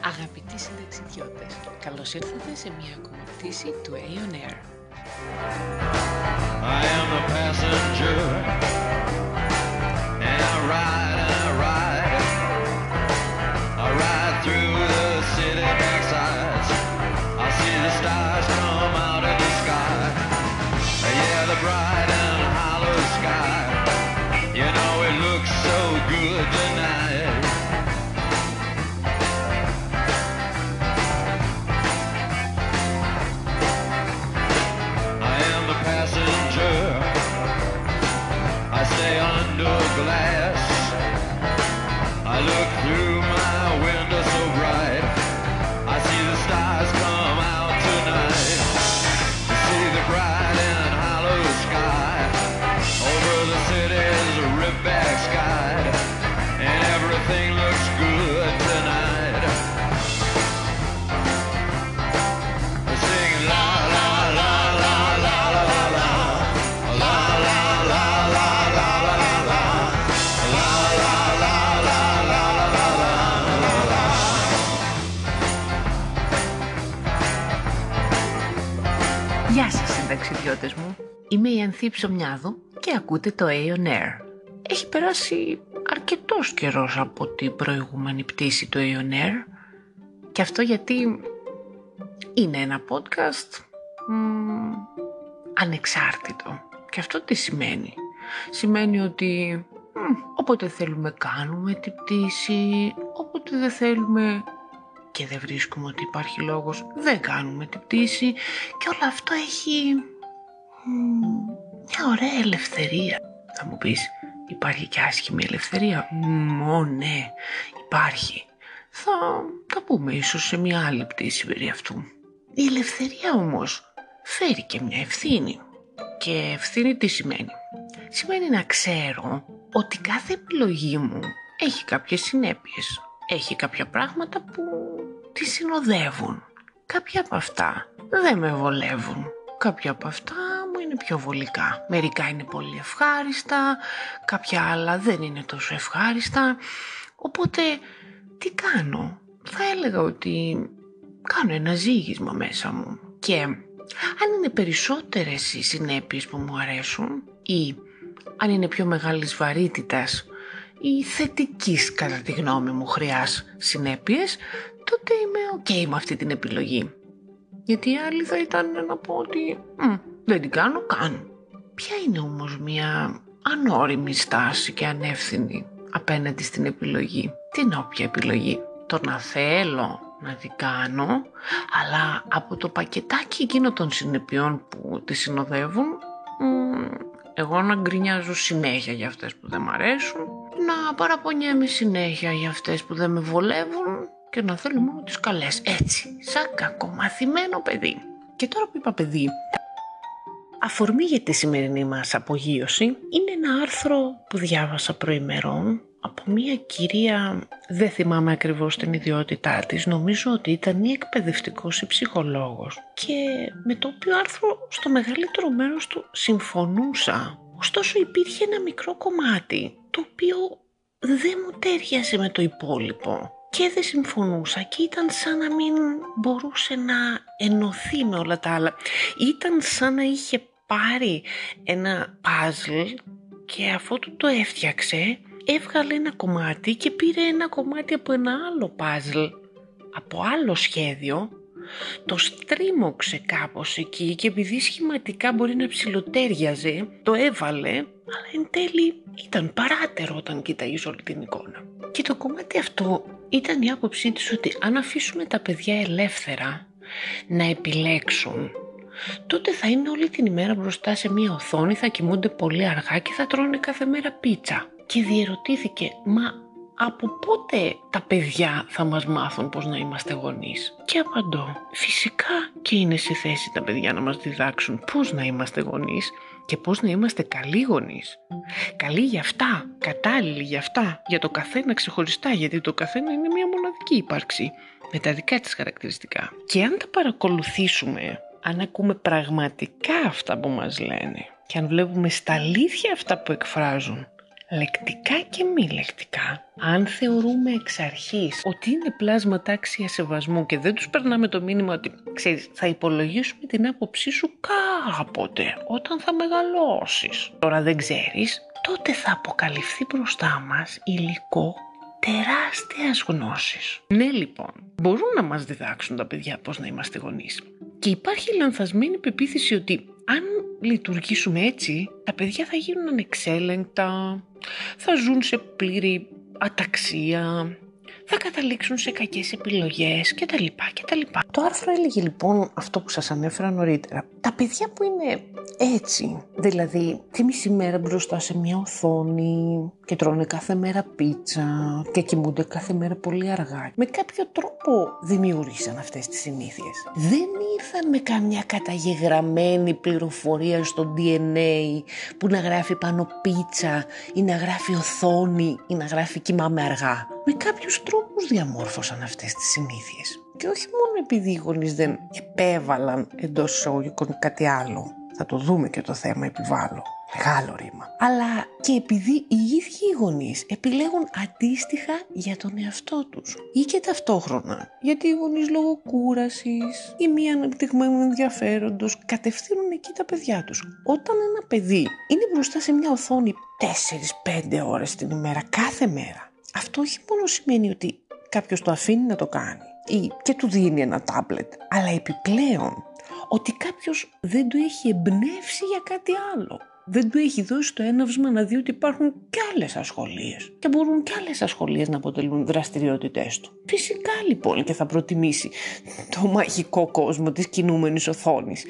Αγαπητοί συνταξιδιώτες, καλώς ήρθατε σε μια ακόμα πτήση του Aeon Air. I am the passenger, and I ride and I ride. Είμαι η Ανθή Ψωμιάδου και ακούτε το Aeon Air. Έχει περάσει αρκετός καιρός από την προηγούμενη πτήση του Aeon Air και αυτό γιατί είναι ένα podcast μ, ανεξάρτητο. Και αυτό τι σημαίνει. Σημαίνει ότι μ, όποτε θέλουμε κάνουμε την πτήση, όποτε δεν θέλουμε και δεν βρίσκουμε ότι υπάρχει λόγος, δεν κάνουμε την πτήση και όλο αυτό έχει μ, μια ωραία ελευθερία. Θα μου πεις, υπάρχει και άσχημη ελευθερία; Μ, Ω ναι, υπάρχει. Θα τα πούμε ίσως σε μια άλλη πτήση περί αυτού. Η ελευθερία όμως φέρει και μια ευθύνη. Και ευθύνη τι σημαίνει; Σημαίνει να ξέρω ότι κάθε επιλογή μου έχει κάποιες συνέπειες. Έχει κάποια πράγματα που τη συνοδεύουν. Κάποια από αυτά δεν με βολεύουν. Κάποια από αυτά μου είναι πιο βολικά. Μερικά είναι πολύ ευχάριστα, κάποια άλλα δεν είναι τόσο ευχάριστα. Οπότε τι κάνω; Θα έλεγα ότι κάνω ένα ζήγισμα μέσα μου. Και αν είναι περισσότερες οι συνέπειες που μου αρέσουν ή αν είναι πιο μεγάλης βαρύτητας ή θετικής κατά τη γνώμη μου χρειάς συνέπειες, τότε είμαι ok με αυτή την επιλογή. Γιατί η άλλη θα ήταν να πω ότι «Μμ, δεν την κάνω καν. Ποια είναι όμως μια ανώριμη στάση και ανεύθυνη απέναντι στην επιλογή; Την όποια επιλογή. Το να θέλω να την κάνω, αλλά από το πακετάκι εκείνο των συνεπειών που τη συνοδεύουν, μ, εγώ να γκρινιάζω συνέχεια για αυτές που δεν μ' αρέσουν, να παραπονιέμαι συνέχεια για αυτές που δεν με βολεύουν και να θέλω μόνο τις καλές. Έτσι, σαν κακομαθημένο παιδί. Και τώρα που είπα παιδί, αφορμή για τη σημερινή μας απογείωση είναι ένα άρθρο που διάβασα προημερών από μια κυρία, δεν θυμάμαι ακριβώς την ιδιότητά της, νομίζω ότι ήταν ή εκπαιδευτικός ή ψυχολόγος και με το οποίο άρθρο στο μεγαλύτερο μέρος του συμφωνούσα. Ωστόσο υπήρχε ένα μικρό κομμάτι το οποίο δεν μου τέριαζε με το υπόλοιπο και δεν συμφωνούσα και ήταν σαν να μην μπορούσε να ενωθεί με όλα τα άλλα. Ήταν σαν να είχε πάρει ένα puzzle και αφού του το έφτιαξε έβγαλε ένα κομμάτι και πήρε ένα κομμάτι από ένα άλλο puzzle από άλλο σχέδιο το στρίμωξε κάπως εκεί και επειδή σχηματικά μπορεί να ψιλοτέριαζε, το έβαλε, αλλά εν τέλει ήταν παράτερο όταν κοίταγες όλη την εικόνα. Και το κομμάτι αυτό ήταν η άποψή της ότι αν αφήσουμε τα παιδιά ελεύθερα να επιλέξουν, τότε θα είναι όλη την ημέρα μπροστά σε μία οθόνη, θα κοιμούνται πολύ αργά και θα τρώνε κάθε μέρα πίτσα. Και διερωτήθηκε, μα από πότε τα παιδιά θα μας μάθουν πώς να είμαστε γονείς; Και απαντώ, φυσικά και είναι σε θέση τα παιδιά να μας διδάξουν πώς να είμαστε γονείς και πώς να είμαστε καλοί γονείς. Καλοί για αυτά, κατάλληλοι για αυτά, για το καθένα ξεχωριστά, γιατί το καθένα είναι μια μοναδική ύπαρξη. με τα δικά της χαρακτηριστικά. Και αν τα παρακολουθήσουμε, αν ακούμε πραγματικά αυτά που μας λένε και αν βλέπουμε στα αλήθεια αυτά που εκφράζουν, λεκτικά και μη λεκτικά, αν θεωρούμε εξ αρχής ότι είναι πλάσμα τάξια σεβασμού και δεν τους περνάμε το μήνυμα ότι ξέρεις, θα υπολογίσουμε την άποψή σου κάποτε, όταν θα μεγαλώσεις. Τώρα δεν ξέρεις, τότε θα αποκαλυφθεί μπροστά μας υλικό τεράστιας γνώσης. Ναι λοιπόν, μπορούν να μας διδάξουν τα παιδιά πώς να είμαστε γονείς. Και υπάρχει λανθασμένη πεποίθηση ότι αν λειτουργήσουμε έτσι, τα παιδιά θα γίνουν ανεξέλεγκτα, θα ζουν σε πλήρη αταξία, θα καταλήξουν σε κακές επιλογές κτλ. κτλ. Το άρθρο έλεγε λοιπόν αυτό που σας ανέφερα νωρίτερα. Τα παιδιά που είναι έτσι, δηλαδή τη μισή μέρα μπροστά σε μια οθόνη και τρώνε κάθε μέρα πίτσα και κοιμούνται κάθε μέρα πολύ αργά. Με κάποιο τρόπο δημιούργησαν αυτές τις συνήθειες. Δεν ήρθαν με καμιά καταγεγραμμένη πληροφορία στο DNA που να γράφει πάνω πίτσα ή να γράφει οθόνη ή να γράφει κοιμάμαι αργά. Με κάποιους τρόπους διαμόρφωσαν αυτές τις συνήθειες. Και όχι μόνο επειδή οι γονείς δεν επέβαλαν εντός εισαγωγικών κάτι άλλο. Θα το δούμε και το θέμα επιβάλλω. Μεγάλο ρήμα. Αλλά και επειδή οι ίδιοι οι γονείς επιλέγουν αντίστοιχα για τον εαυτό τους. Ή και ταυτόχρονα. Γιατί οι γονείς λόγω κούρασης ή μη αναπτυγμένου ενδιαφέροντος κατευθύνουν εκεί τα παιδιά τους. Όταν ένα παιδί είναι μπροστά σε μια οθόνη 4-5 ώρες την ημέρα, κάθε μέρα, αυτό όχι μόνο σημαίνει ότι κάποιος το αφήνει να το κάνει ή και του δίνει ένα τάμπλετ, αλλά επιπλέον ότι κάποιος δεν του έχει εμπνεύσει για κάτι άλλο. Δεν του έχει δώσει το έναυσμα να δει ότι υπάρχουν κι άλλες ασχολίες και μπορούν κι άλλες ασχολίες να αποτελούν δραστηριότητές του. Φυσικά λοιπόν και θα προτιμήσει το μαγικό κόσμο της κινούμενης οθόνης.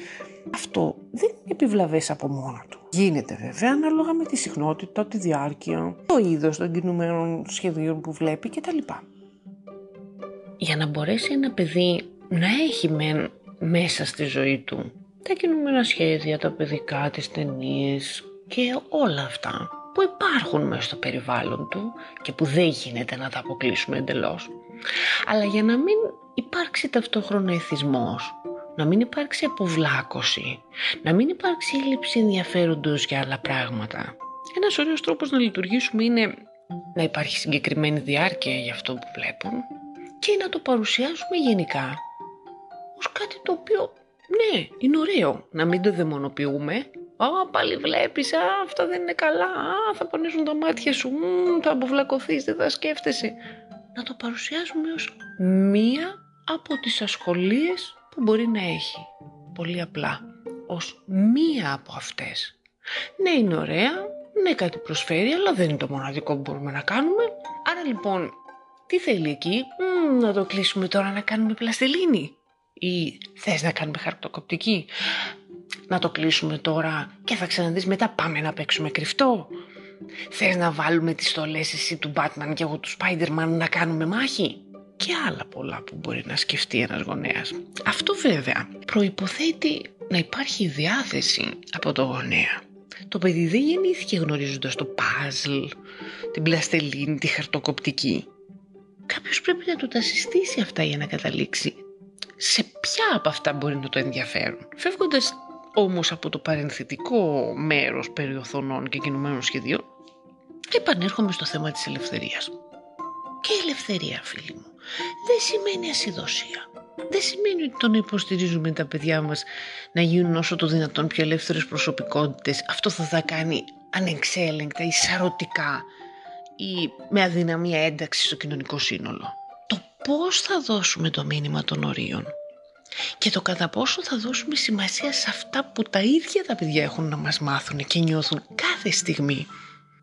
Αυτό δεν είναι επιβλαβές από μόνο του. Γίνεται βέβαια ανάλογα με τη συχνότητα, τη διάρκεια, το είδος των κινουμένων σχεδίων που βλέπει κτλ. Για να μπορέσει ένα παιδί να έχει μεν μέσα στη ζωή του τα κινούμενα σχέδια, τα παιδικά, τις ταινίες και όλα αυτά που υπάρχουν μέσα στο περιβάλλον του και που δεν γίνεται να τα αποκλείσουμε εντελώς. Αλλά για να μην υπάρξει ταυτόχρονα εθισμός, να μην υπάρξει αποβλάκωση, να μην υπάρξει έλλειψη ενδιαφέροντος για άλλα πράγματα. Ένας ωραίος τρόπος να λειτουργήσουμε είναι να υπάρχει συγκεκριμένη διάρκεια για αυτό που βλέπουν και να το παρουσιάζουμε γενικά ως κάτι το οποίο ναι, είναι ωραίο να μην το δαιμονοποιούμε. Α, πάλι βλέπεις, α, αυτά δεν είναι καλά, α, θα πονέσουν τα μάτια σου, μ, θα αποβλακωθείς, δεν θα σκέφτεσαι. Να το παρουσιάζουμε ως μία από τις ασχολίες που μπορεί να έχει. Πολύ απλά. Ως μία από αυτές. Ναι, είναι ωραία, ναι, κάτι προσφέρει, αλλά δεν είναι το μοναδικό που μπορούμε να κάνουμε. Άρα λοιπόν, τι θέλει εκεί, Μ, να το κλείσουμε τώρα να κάνουμε πλαστελίνη ή θες να κάνουμε χαρτοκοπτική; Να το κλείσουμε τώρα και θα ξαναδείς μετά πάμε να παίξουμε κρυφτό. Θες να βάλουμε τις στολές εσύ του Batman και εγώ του Spider-Man να κάνουμε μάχη; Και άλλα πολλά που μπορεί να σκεφτεί ένας γονέας. Αυτό βέβαια προϋποθέτει να υπάρχει διάθεση από το γονέα. Το παιδί δεν γεννήθηκε γνωρίζοντας το παζλ, την πλαστελίνη, τη χαρτοκοπτική. Κάποιος πρέπει να του τα συστήσει αυτά για να καταλήξει σε ποια από αυτά μπορεί να το ενδιαφέρουν. Φεύγοντας όμως από το παρενθετικό μέρος περιοθωνών και κινουμένων σχεδίων, επανέρχομαι στο θέμα της ελευθερίας. Και η ελευθερία, φίλοι μου, δεν σημαίνει ασυδοσία. Δεν σημαίνει ότι το να υποστηρίζουμε τα παιδιά μας να γίνουν όσο το δυνατόν πιο ελεύθερες προσωπικότητες. Αυτό θα τα κάνει ανεξέλεγκτα ή σαρωτικά ή με αδυναμία ένταξη στο κοινωνικό σύνολο πώς θα δώσουμε το μήνυμα των ορίων και το κατά πόσο θα δώσουμε σημασία σε αυτά που τα ίδια τα παιδιά έχουν να μας μάθουν και νιώθουν κάθε στιγμή.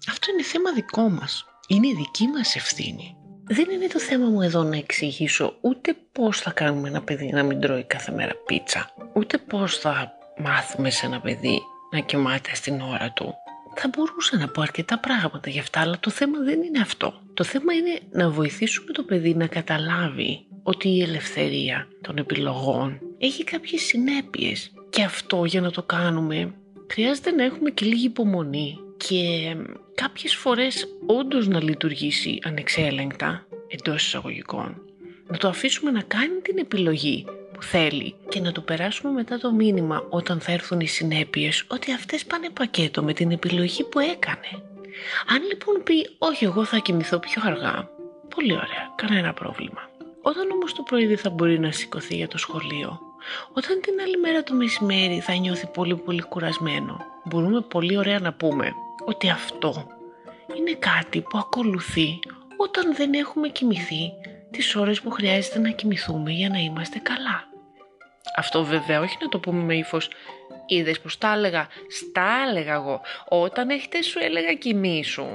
Αυτό είναι θέμα δικό μας. Είναι δική μας ευθύνη. Δεν είναι το θέμα μου εδώ να εξηγήσω ούτε πώς θα κάνουμε ένα παιδί να μην τρώει κάθε μέρα πίτσα, ούτε πώς θα μάθουμε σε ένα παιδί να κοιμάται στην ώρα του, θα μπορούσα να πω αρκετά πράγματα γι' αυτά, αλλά το θέμα δεν είναι αυτό. Το θέμα είναι να βοηθήσουμε το παιδί να καταλάβει ότι η ελευθερία των επιλογών έχει κάποιες συνέπειες. Και αυτό για να το κάνουμε χρειάζεται να έχουμε και λίγη υπομονή και κάποιες φορές όντως να λειτουργήσει ανεξέλεγκτα εντός εισαγωγικών Να το αφήσουμε να κάνει την επιλογή που θέλει και να του περάσουμε μετά το μήνυμα όταν θα έρθουν οι συνέπειες ότι αυτές πάνε πακέτο με την επιλογή που έκανε. Αν λοιπόν πει όχι εγώ θα κοιμηθώ πιο αργά, πολύ ωραία, κανένα πρόβλημα. Όταν όμως το πρωί δεν θα μπορεί να σηκωθεί για το σχολείο, όταν την άλλη μέρα το μεσημέρι θα νιώθει πολύ πολύ κουρασμένο, μπορούμε πολύ ωραία να πούμε ότι αυτό είναι κάτι που ακολουθεί όταν δεν έχουμε κοιμηθεί τις ώρες που χρειάζεται να κοιμηθούμε για να είμαστε καλά. Αυτό βέβαια όχι να το πούμε με ύφος. Είδες πως τα έλεγα, στα έλεγα εγώ. Όταν έχετε σου έλεγα κοιμήσου.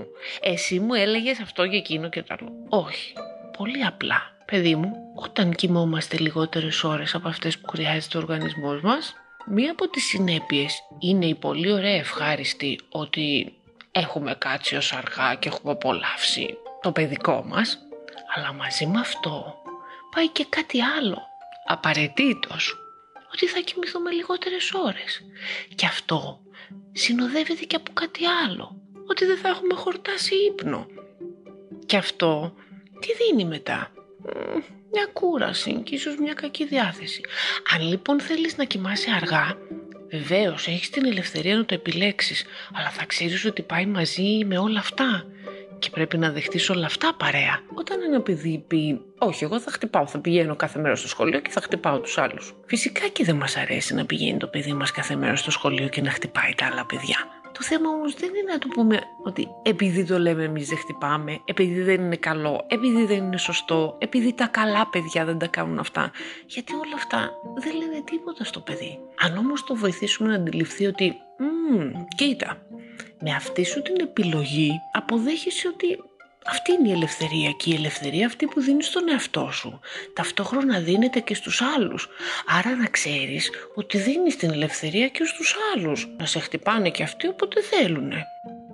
Εσύ μου έλεγες αυτό και εκείνο και το άλλο. Όχι. Πολύ απλά. Παιδί μου, όταν κοιμόμαστε λιγότερες ώρες από αυτές που χρειάζεται ο οργανισμός μας, μία από τις συνέπειες είναι η πολύ ωραία ευχάριστη ότι έχουμε κάτσει ως αργά και έχουμε απολαύσει το παιδικό μας, αλλά μαζί με αυτό πάει και κάτι άλλο, απαραίτητος, ότι θα κοιμηθούμε λιγότερες ώρες. Και αυτό συνοδεύεται και από κάτι άλλο, ότι δεν θα έχουμε χορτάσει ύπνο. Και αυτό τι δίνει μετά, μια κούραση και ίσως μια κακή διάθεση. Αν λοιπόν θέλεις να κοιμάσαι αργά, βεβαίως έχεις την ελευθερία να το επιλέξεις, αλλά θα ξέρεις ότι πάει μαζί με όλα αυτά και πρέπει να δεχτείς όλα αυτά παρέα. Όταν ένα παιδί πει «Όχι, εγώ θα χτυπάω, θα πηγαίνω κάθε μέρα στο σχολείο και θα χτυπάω τους άλλους». Φυσικά και δεν μας αρέσει να πηγαίνει το παιδί μας κάθε μέρα στο σχολείο και να χτυπάει τα άλλα παιδιά. Το θέμα όμως δεν είναι να του πούμε ότι επειδή το λέμε εμείς δεν χτυπάμε, επειδή δεν είναι καλό, επειδή δεν είναι σωστό, επειδή τα καλά παιδιά δεν τα κάνουν αυτά. Γιατί όλα αυτά δεν λένε τίποτα στο παιδί. Αν όμως το βοηθήσουμε να αντιληφθεί ότι κοίτα, με αυτή σου την επιλογή αποδέχεσαι ότι αυτή είναι η ελευθερία και η ελευθερία αυτή που δίνεις στον εαυτό σου. Ταυτόχρονα δίνεται και στους άλλους. Άρα να ξέρεις ότι δίνεις την ελευθερία και στους άλλους. Να σε χτυπάνε και αυτοί όποτε θέλουν.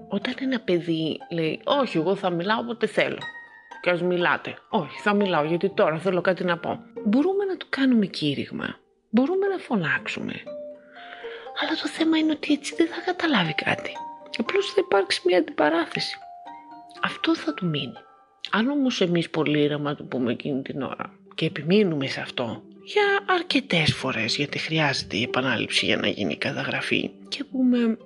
Όταν ένα παιδί λέει όχι εγώ θα μιλάω όποτε θέλω και ας μιλάτε. Όχι θα μιλάω γιατί τώρα θέλω κάτι να πω. Μπορούμε να του κάνουμε κήρυγμα. Μπορούμε να φωνάξουμε. Αλλά το θέμα είναι ότι έτσι δεν θα καταλάβει κάτι. Απλώς θα υπάρξει μια αντιπαράθεση. Αυτό θα του μείνει. Αν όμως εμείς πολύ ήρεμα του πούμε εκείνη την ώρα και επιμείνουμε σε αυτό για αρκετές φορές γιατί χρειάζεται η επανάληψη για να γίνει η καταγραφή και πούμε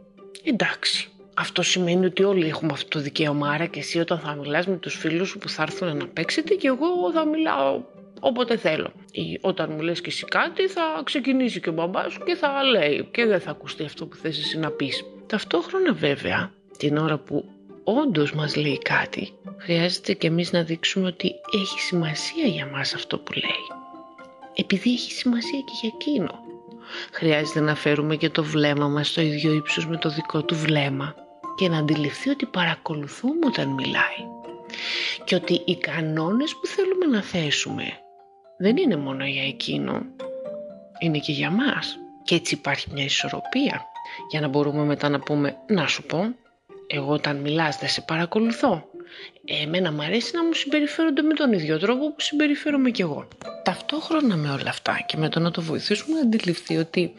εντάξει αυτό σημαίνει ότι όλοι έχουμε αυτό το δικαίωμα άρα και εσύ όταν θα μιλάς με τους φίλους σου που θα έρθουν να παίξετε και εγώ θα μιλάω όποτε θέλω. Ή όταν μου λες και εσύ κάτι θα ξεκινήσει και ο μπαμπάς σου και θα λέει και δεν θα ακουστεί αυτό που θες εσύ να πεις. Ταυτόχρονα βέβαια την ώρα που όντως μας λέει κάτι χρειάζεται και εμείς να δείξουμε ότι έχει σημασία για μας αυτό που λέει. Επειδή έχει σημασία και για εκείνο. Χρειάζεται να φέρουμε και το βλέμμα μας στο ίδιο ύψος με το δικό του βλέμμα και να αντιληφθεί ότι παρακολουθούμε όταν μιλάει. Και ότι οι κανόνες που θέλουμε να θέσουμε δεν είναι μόνο για εκείνο, είναι και για μας. Και έτσι υπάρχει μια ισορροπία για να μπορούμε μετά να πούμε «Να σου πω, εγώ όταν μιλάς δεν σε παρακολουθώ. Εμένα μου αρέσει να μου συμπεριφέρονται με τον ίδιο τρόπο που συμπεριφέρομαι κι εγώ». Ταυτόχρονα με όλα αυτά και με το να το βοηθήσουμε να αντιληφθεί ότι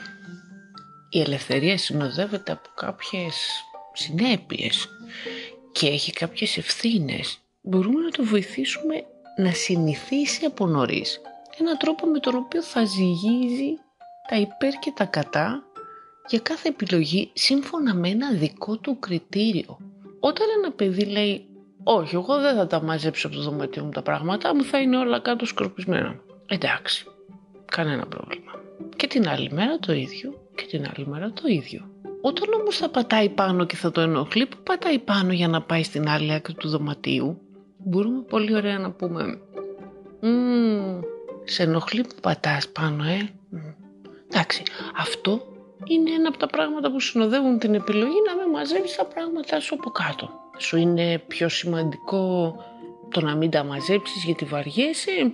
η ελευθερία συνοδεύεται από κάποιες συνέπειες και έχει κάποιες ευθύνες μπορούμε να το βοηθήσουμε να συνηθίσει από νωρίς έναν τρόπο με τον οποίο θα ζυγίζει τα υπέρ και τα κατά για κάθε επιλογή σύμφωνα με ένα δικό του κριτήριο. Όταν ένα παιδί λέει «Όχι, εγώ δεν θα τα μαζέψω από το δωμάτιο μου τα πράγματα, μου θα είναι όλα κάτω σκορπισμένα». Εντάξει, κανένα πρόβλημα. Και την άλλη μέρα το ίδιο και την άλλη μέρα το ίδιο. Όταν όμως θα πατάει πάνω και θα το ενοχλεί, που πατάει πάνω για να πάει στην άλλη άκρη του δωματίου, μπορούμε πολύ ωραία να πούμε «Σε ενοχλεί που πατάς πάνω, ε». Εντάξει, αυτό είναι ένα από τα πράγματα που συνοδεύουν την επιλογή να μην μαζεύεις τα πράγματα σου από κάτω. Σου είναι πιο σημαντικό το να μην τα μαζέψεις γιατί βαριέσαι.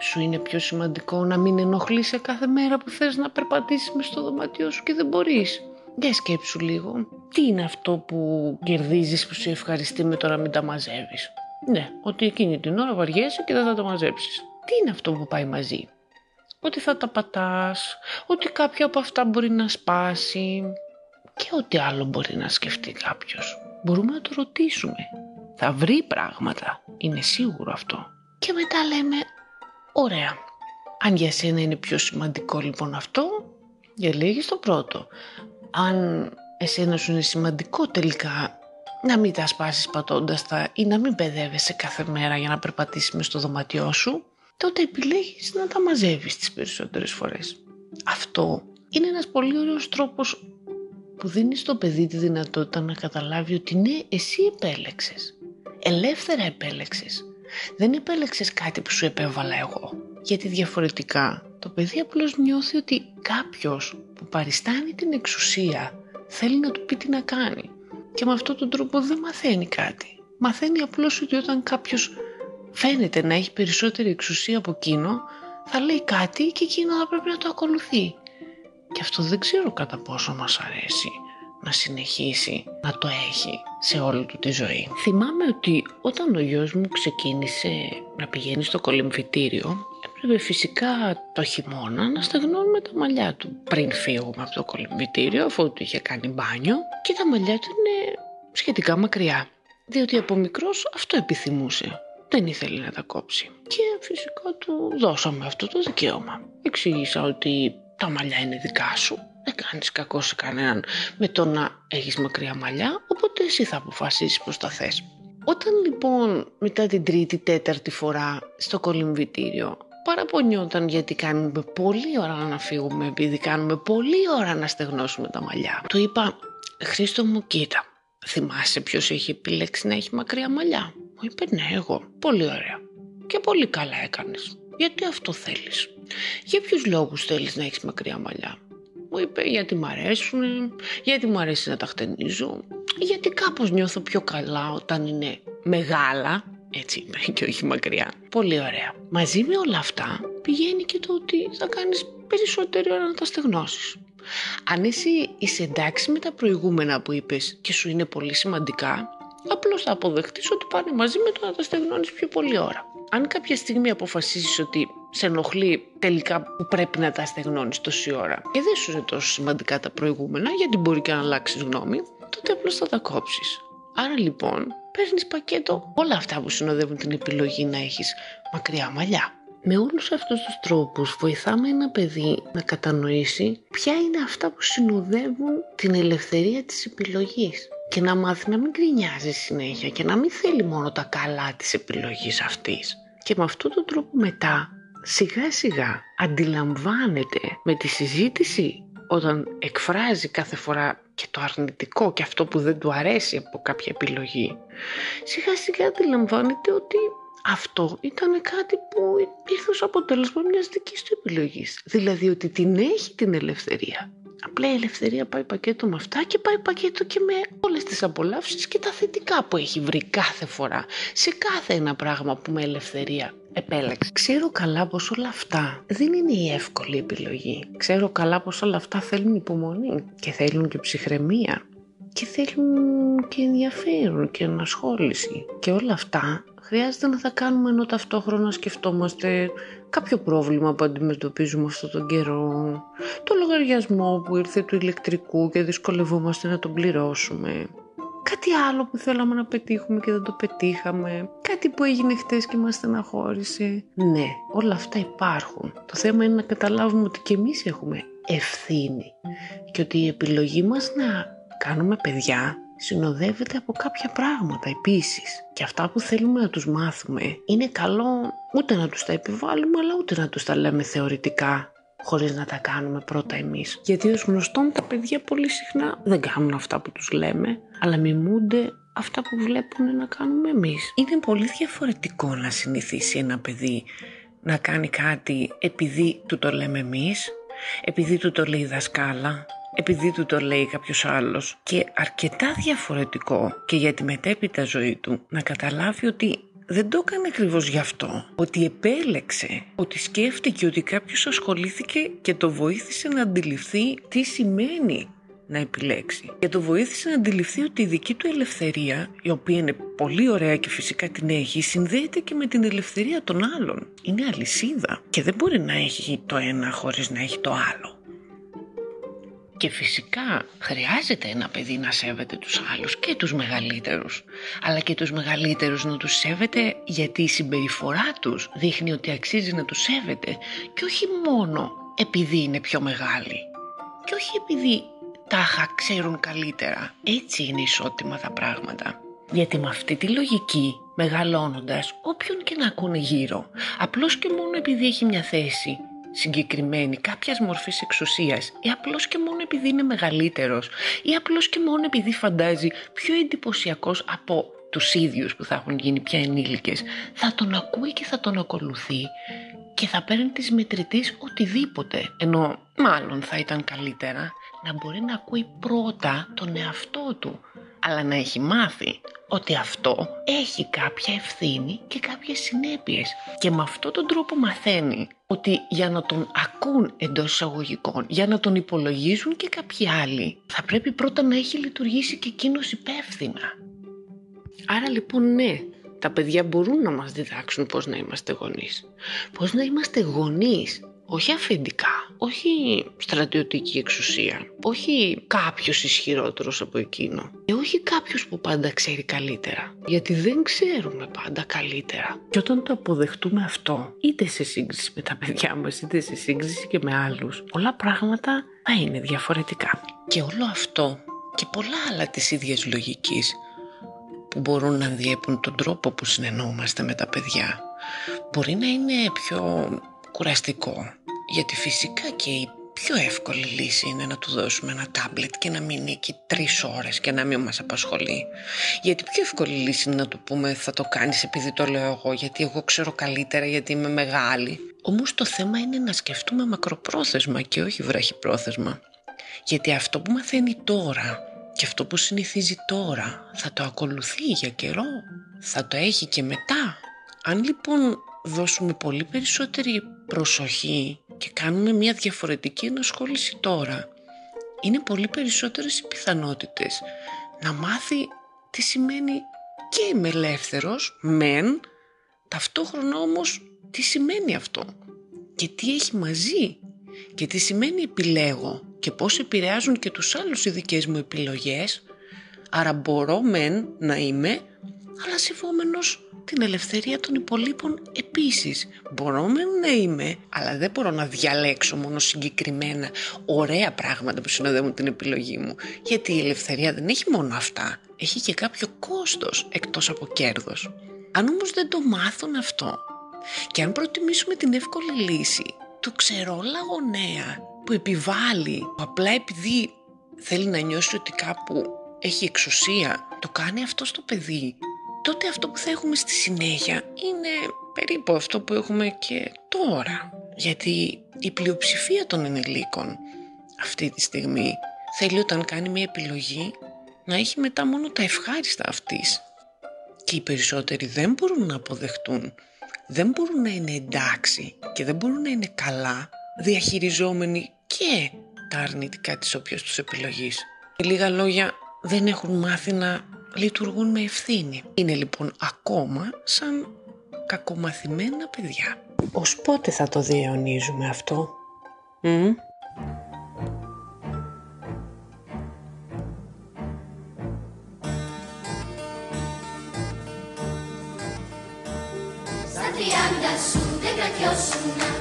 Σου είναι πιο σημαντικό να μην ενοχλείσαι κάθε μέρα που θες να περπατήσεις μες στο δωμάτιό σου και δεν μπορείς. Για σκέψου λίγο. Τι είναι αυτό που κερδίζεις που σε ευχαριστεί με το να μην τα μαζεύεις; Ναι, ότι εκείνη την ώρα βαριέσαι και δεν θα τα μαζέψεις. Τι είναι αυτό που πάει μαζί; Ότι θα τα πατάς, ότι κάποιο από αυτά μπορεί να σπάσει και ό,τι άλλο μπορεί να σκεφτεί κάποιος. Μπορούμε να το ρωτήσουμε. Θα βρει πράγματα, είναι σίγουρο αυτό. Και μετά λέμε, Ωραία. Αν για σένα είναι πιο σημαντικό λοιπόν αυτό, διαλέγεις το πρώτο. Αν εσένα σου είναι σημαντικό τελικά να μην τα σπάσεις πατώντας τα ή να μην παιδεύεσαι κάθε μέρα για να περπατήσεις μες στο δωμάτιό σου, τότε επιλέγεις να τα μαζεύεις τις περισσότερες φορές. Αυτό είναι ένας πολύ ωραίος τρόπος που δίνει στο παιδί τη δυνατότητα να καταλάβει ότι ναι, εσύ επέλεξες. Ελεύθερα επέλεξες. Δεν επέλεξες κάτι που σου επέβαλα εγώ. Γιατί διαφορετικά το παιδί απλώς νιώθει ότι κάποιος που παριστάνει την εξουσία θέλει να του πει τι να κάνει. Και με αυτόν τον τρόπο δεν μαθαίνει κάτι. Μαθαίνει απλώς ότι όταν κάποιος φαίνεται να έχει περισσότερη εξουσία από εκείνο, θα λέει κάτι και εκείνο θα πρέπει να το ακολουθεί. Και αυτό δεν ξέρω κατά πόσο μας αρέσει να συνεχίσει να το έχει σε όλη του τη ζωή. Θυμάμαι ότι όταν ο γιος μου ξεκίνησε να πηγαίνει στο κολυμβητήριο, έπρεπε φυσικά το χειμώνα να στεγνώνουμε τα μαλλιά του πριν φύγουμε από το κολυμβητήριο, αφού του είχε κάνει μπάνιο και τα μαλλιά του είναι σχετικά μακριά. Διότι από μικρός αυτό επιθυμούσε. Δεν ήθελε να τα κόψει. Και φυσικά του δώσαμε αυτό το δικαίωμα. Εξήγησα ότι τα μαλλιά είναι δικά σου. Δεν κάνεις κακό σε κανέναν με το να έχεις μακριά μαλλιά, οπότε εσύ θα αποφασίσεις πως τα θες. Όταν λοιπόν μετά την τρίτη, τέταρτη φορά στο κολυμβητήριο παραπονιόταν γιατί κάνουμε πολλή ώρα να φύγουμε επειδή κάνουμε πολλή ώρα να στεγνώσουμε τα μαλλιά. Του είπα, Χρήστο μου κοίτα, θυμάσαι ποιος έχει επιλέξει να έχει μακριά μαλλιά; Μου είπε ναι εγώ, πολύ ωραία. Και πολύ καλά έκανες. Γιατί αυτό θέλεις; Για ποιους λόγους θέλεις να έχεις μακριά μαλλιά; Μου είπε γιατί μ' αρέσουν, γιατί μου αρέσει να τα χτενίζω, γιατί κάπως νιώθω πιο καλά όταν είναι μεγάλα, έτσι και όχι μακριά. Πολύ ωραία. Μαζί με όλα αυτά πηγαίνει και το ότι θα κάνεις περισσότερη ώρα να τα στεγνώσεις. Αν εσύ είσαι εντάξει με τα προηγούμενα που είπες και σου είναι πολύ σημαντικά, απλώς θα αποδεχτείς ότι πάνε μαζί με το να τα στεγνώνεις πιο πολύ ώρα. Αν κάποια στιγμή αποφασίσεις ότι σε ενοχλεί τελικά που πρέπει να τα στεγνώνεις τόση ώρα και δεν σου είναι τόσο σημαντικά τα προηγούμενα γιατί μπορεί και να αλλάξεις γνώμη, τότε απλώς θα τα κόψεις. Άρα λοιπόν παίρνεις πακέτο όλα αυτά που συνοδεύουν την επιλογή να έχεις μακριά μαλλιά. Με όλους αυτούς τους τρόπους βοηθάμε ένα παιδί να κατανοήσει ποια είναι αυτά που συνοδεύουν την ελευθερία της επιλογής και να μάθει να μην γκρινιάζει συνέχεια και να μην θέλει μόνο τα καλά της επιλογής αυτής. Και με αυτόν τον τρόπο μετά σιγά σιγά αντιλαμβάνεται με τη συζήτηση όταν εκφράζει κάθε φορά και το αρνητικό και αυτό που δεν του αρέσει από κάποια επιλογή σιγά σιγά αντιλαμβάνεται ότι αυτό ήταν κάτι που ήρθε ως αποτέλεσμα μιας δικής του επιλογής. Δηλαδή ότι την έχει την ελευθερία. Απλά η ελευθερία πάει πακέτο με αυτά και πάει πακέτο και με όλες τις απολαύσεις και τα θετικά που έχει βρει κάθε φορά. Σε κάθε ένα πράγμα που με ελευθερία επέλεξε. Ξέρω καλά πως όλα αυτά δεν είναι η εύκολη επιλογή. Ξέρω καλά πως όλα αυτά θέλουν υπομονή και θέλουν και ψυχραιμία και θέλουν και ενδιαφέρον και ενασχόληση. Και όλα αυτά χρειάζεται να τα κάνουμε ενώ ταυτόχρονα σκεφτόμαστε κάποιο πρόβλημα που αντιμετωπίζουμε αυτόν τον καιρό, το λογαριασμό που ήρθε του ηλεκτρικού και δυσκολευόμαστε να τον πληρώσουμε, κάτι άλλο που θέλαμε να πετύχουμε και δεν το πετύχαμε, κάτι που έγινε χτες και μας στεναχώρησε. Ναι, όλα αυτά υπάρχουν. Το θέμα είναι να καταλάβουμε ότι και εμείς έχουμε ευθύνη και ότι η επιλογή μας να κάνουμε παιδιά συνοδεύεται από κάποια πράγματα επίσης. Και αυτά που θέλουμε να τους μάθουμε είναι καλό ούτε να τους τα επιβάλλουμε αλλά ούτε να τους τα λέμε θεωρητικά χωρίς να τα κάνουμε πρώτα εμείς. Γιατί ως γνωστόν τα παιδιά πολύ συχνά δεν κάνουν αυτά που τους λέμε αλλά μιμούνται αυτά που βλέπουν να κάνουμε εμείς. Είναι πολύ διαφορετικό να συνηθίσει ένα παιδί να κάνει κάτι επειδή του το λέμε εμείς, επειδή του το λέει η δασκάλα, επειδή του το λέει κάποιος άλλος και αρκετά διαφορετικό και για τη μετέπειτα ζωή του να καταλάβει ότι δεν το έκανε ακριβώς γι' αυτό. Ότι επέλεξε, ότι σκέφτηκε ότι κάποιος ασχολήθηκε και το βοήθησε να αντιληφθεί τι σημαίνει να επιλέξει. Και το βοήθησε να αντιληφθεί ότι η δική του ελευθερία, η οποία είναι πολύ ωραία και φυσικά την έχει, συνδέεται και με την ελευθερία των άλλων. Είναι αλυσίδα και δεν μπορεί να έχει το ένα χωρίς να έχει το άλλο. Και φυσικά χρειάζεται ένα παιδί να σέβεται τους άλλους και τους μεγαλύτερους. Αλλά και τους μεγαλύτερους να τους σέβεται γιατί η συμπεριφορά τους δείχνει ότι αξίζει να τους σέβεται και όχι μόνο επειδή είναι πιο μεγάλοι. Και όχι επειδή τάχα ξέρουν καλύτερα. Έτσι είναι ισότιμα τα πράγματα. Γιατί με αυτή τη λογική, μεγαλώνοντας, όποιον και να ακούνε γύρω, απλώς και μόνο επειδή έχει μια θέση συγκεκριμένη κάποιας μορφής εξουσίας ή απλώς και μόνο επειδή είναι μεγαλύτερος ή απλώς και μόνο επειδή φαντάζει πιο εντυπωσιακός από τους ίδιους που θα έχουν γίνει πια ενήλικες, θα τον ακούει και θα τον ακολουθεί και θα παίρνει τις μετρητής οτιδήποτε, ενώ μάλλον θα ήταν καλύτερα να μπορεί να ακούει πρώτα τον εαυτό του, αλλά να έχει μάθει ότι αυτό έχει κάποια ευθύνη και κάποιες συνέπειες και με αυτόν τον τρόπο μαθαίνει ότι για να τον ακούν εντός εισαγωγικών, για να τον υπολογίζουν και κάποιοι άλλοι, θα πρέπει πρώτα να έχει λειτουργήσει και εκείνος υπεύθυνα. Άρα λοιπόν ναι, τα παιδιά μπορούν να μας διδάξουν πώς να είμαστε γονείς. Πώς να είμαστε γονείς όχι αφεντικά, όχι στρατιωτική εξουσία, όχι κάποιος ισχυρότερος από εκείνο και όχι κάποιος που πάντα ξέρει καλύτερα, γιατί δεν ξέρουμε πάντα καλύτερα. Και όταν το αποδεχτούμε αυτό, είτε σε σύγκριση με τα παιδιά μας, είτε σε σύγκριση και με άλλους, πολλά πράγματα θα είναι διαφορετικά. Και όλο αυτό και πολλά άλλα της ίδιας λογικής που μπορούν να διέπουν τον τρόπο που συνεννοούμαστε με τα παιδιά. Μπορεί να είναι πιο κουραστικό. Γιατί φυσικά και η πιο εύκολη λύση είναι να του δώσουμε ένα τάμπλετ και να μείνει εκεί τρεις ώρες και να μην μας απασχολεί. Γιατί πιο εύκολη λύση είναι να του πούμε θα το κάνεις επειδή το λέω εγώ, γιατί εγώ ξέρω καλύτερα, γιατί είμαι μεγάλη. Όμως το θέμα είναι να σκεφτούμε μακροπρόθεσμα και όχι βραχυπρόθεσμα. Γιατί αυτό που μαθαίνει τώρα και αυτό που συνηθίζει τώρα θα το ακολουθεί για καιρό, θα το έχει και μετά. Αν λοιπόν δώσουμε πολύ περισσότερη προσοχή και κάνουμε μια διαφορετική ενασχόληση τώρα, είναι πολύ περισσότερες οι πιθανότητες να μάθει τι σημαίνει και είμαι ελεύθερος, μεν, ταυτόχρονα όμως τι σημαίνει αυτό και τι έχει μαζί και τι σημαίνει επιλέγω και πώς επηρεάζουν και τους άλλους οι δικές μου επιλογές, άρα μπορώ μεν να είμαι, αλλά σεβόμενος την ελευθερία των υπολείπων επίσης. Μπορώ μεν να είμαι, αλλά δεν μπορώ να διαλέξω μόνο συγκεκριμένα ωραία πράγματα που συνοδεύουν την επιλογή μου. Γιατί η ελευθερία δεν έχει μόνο αυτά. Έχει και κάποιο κόστος εκτός από κέρδος. Αν όμως δεν το μάθουν αυτό και αν προτιμήσουμε την εύκολη λύση του ξερόλα γονέα που επιβάλλει, που απλά επειδή θέλει να νιώσει ότι κάπου έχει εξουσία, το κάνει αυτό στο παιδί, τότε αυτό που θα έχουμε στη συνέχεια είναι περίπου αυτό που έχουμε και τώρα. Γιατί η πλειοψηφία των ενηλίκων αυτή τη στιγμή θέλει όταν κάνει μια επιλογή να έχει μετά μόνο τα ευχάριστα αυτής. Και οι περισσότεροι δεν μπορούν να αποδεχτούν, δεν μπορούν να είναι εντάξει και δεν μπορούν να είναι καλά διαχειριζόμενοι και τα αρνητικά της όποιας τους επιλογής. Με λίγα λόγια δεν έχουν μάθει να λειτουργούν με ευθύνη. Είναι λοιπόν ακόμα σαν κακομαθημένα παιδιά. Ως πότε θα το διαιωνίζουμε αυτό; Μ; Στα τριάντα σου δεν κρατιώσουνα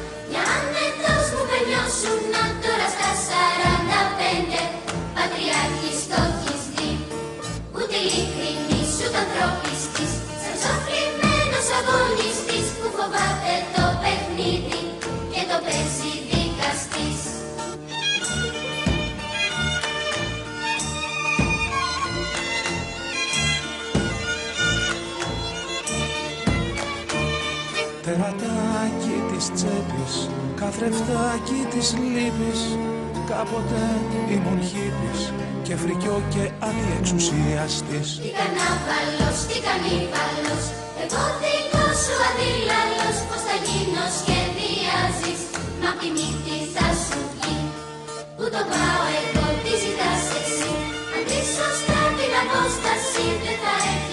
Τερατάκι της τσέπης, καθρεφτάκι της λύπης. Κάποτε ήμουν χίπης και φρικιό και ανιεξουσιαστής Τι κανάβαλος, τι κανίβαλος Εγώ δικός σου αντίλαλος Πώς θα γίνω σχεδιάζεις. Μα απ' τη μύτη θα σου βγει. Πού το πάω εγώ, τι ζητάς εσύ. Αν βρεις σωστά την απόσταση Δεν θα έχεις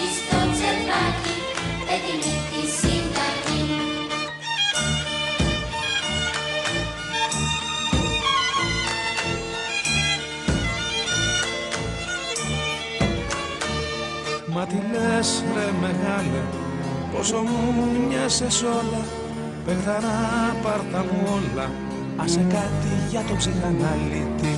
Τι λες ρε μεγάλε Πόσο μου μοιάζες όλα. Πεχθαρά πάρτα μου όλα. Άσε κάτι για τον ψυχαναλυτή.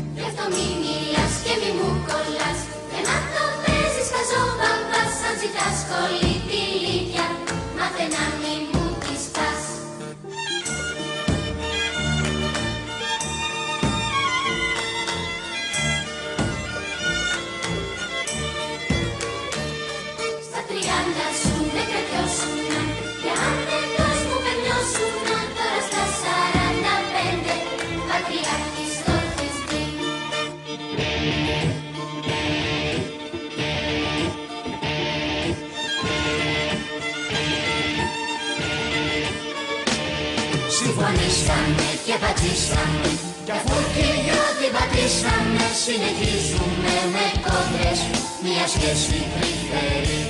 Πατήσαμε Συνεχίζουμε με κόντρες Μια σχέση τρυφερή.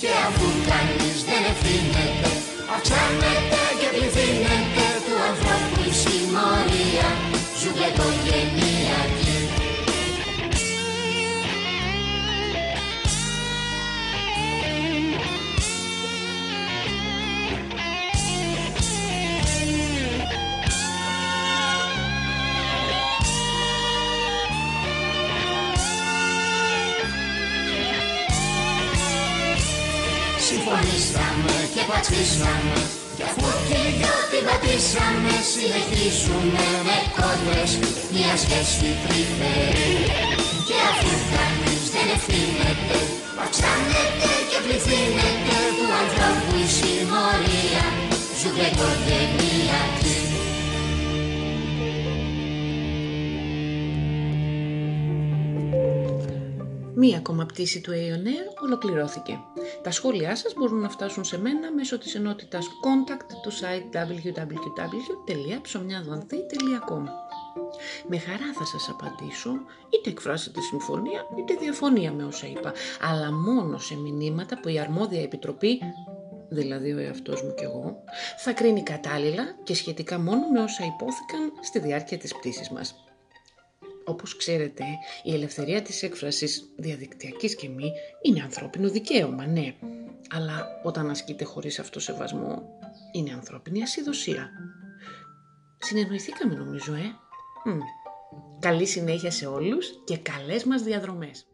Και αφού κανείς Συνεχίζουμε με κόντρες Μια σχέση τρυφερή. Και αφού κανείς δεν ευθύνεται. Αυξάνεται και πληθύνεται Του ανθρώπου η συμμορία. Ζουγκλε Μία ακόμα πτήση του Aeon Air ολοκληρώθηκε. Τα σχόλιά σας μπορούν να φτάσουν σε μένα μέσω της ενότητας contact του site www.ψωμιάδοανθή.com Με χαρά θα σας απαντήσω, είτε εκφράσετε συμφωνία είτε διαφωνία με όσα είπα, αλλά μόνο σε μηνύματα που η αρμόδια επιτροπή, δηλαδή ο εαυτός μου κι εγώ, θα κρίνει κατάλληλα και σχετικά μόνο με όσα υπόθηκαν στη διάρκεια της πτήσης μας. Όπως ξέρετε, η ελευθερία της έκφρασης διαδικτυακής και μη είναι ανθρώπινο δικαίωμα, ναι. Αλλά όταν ασκείται χωρίς αυτοσεβασμό, είναι ανθρώπινη ασυδοσία. Συνεννοηθήκαμε νομίζω, ε. Μμ. Καλή συνέχεια σε όλους και καλές μας διαδρομές.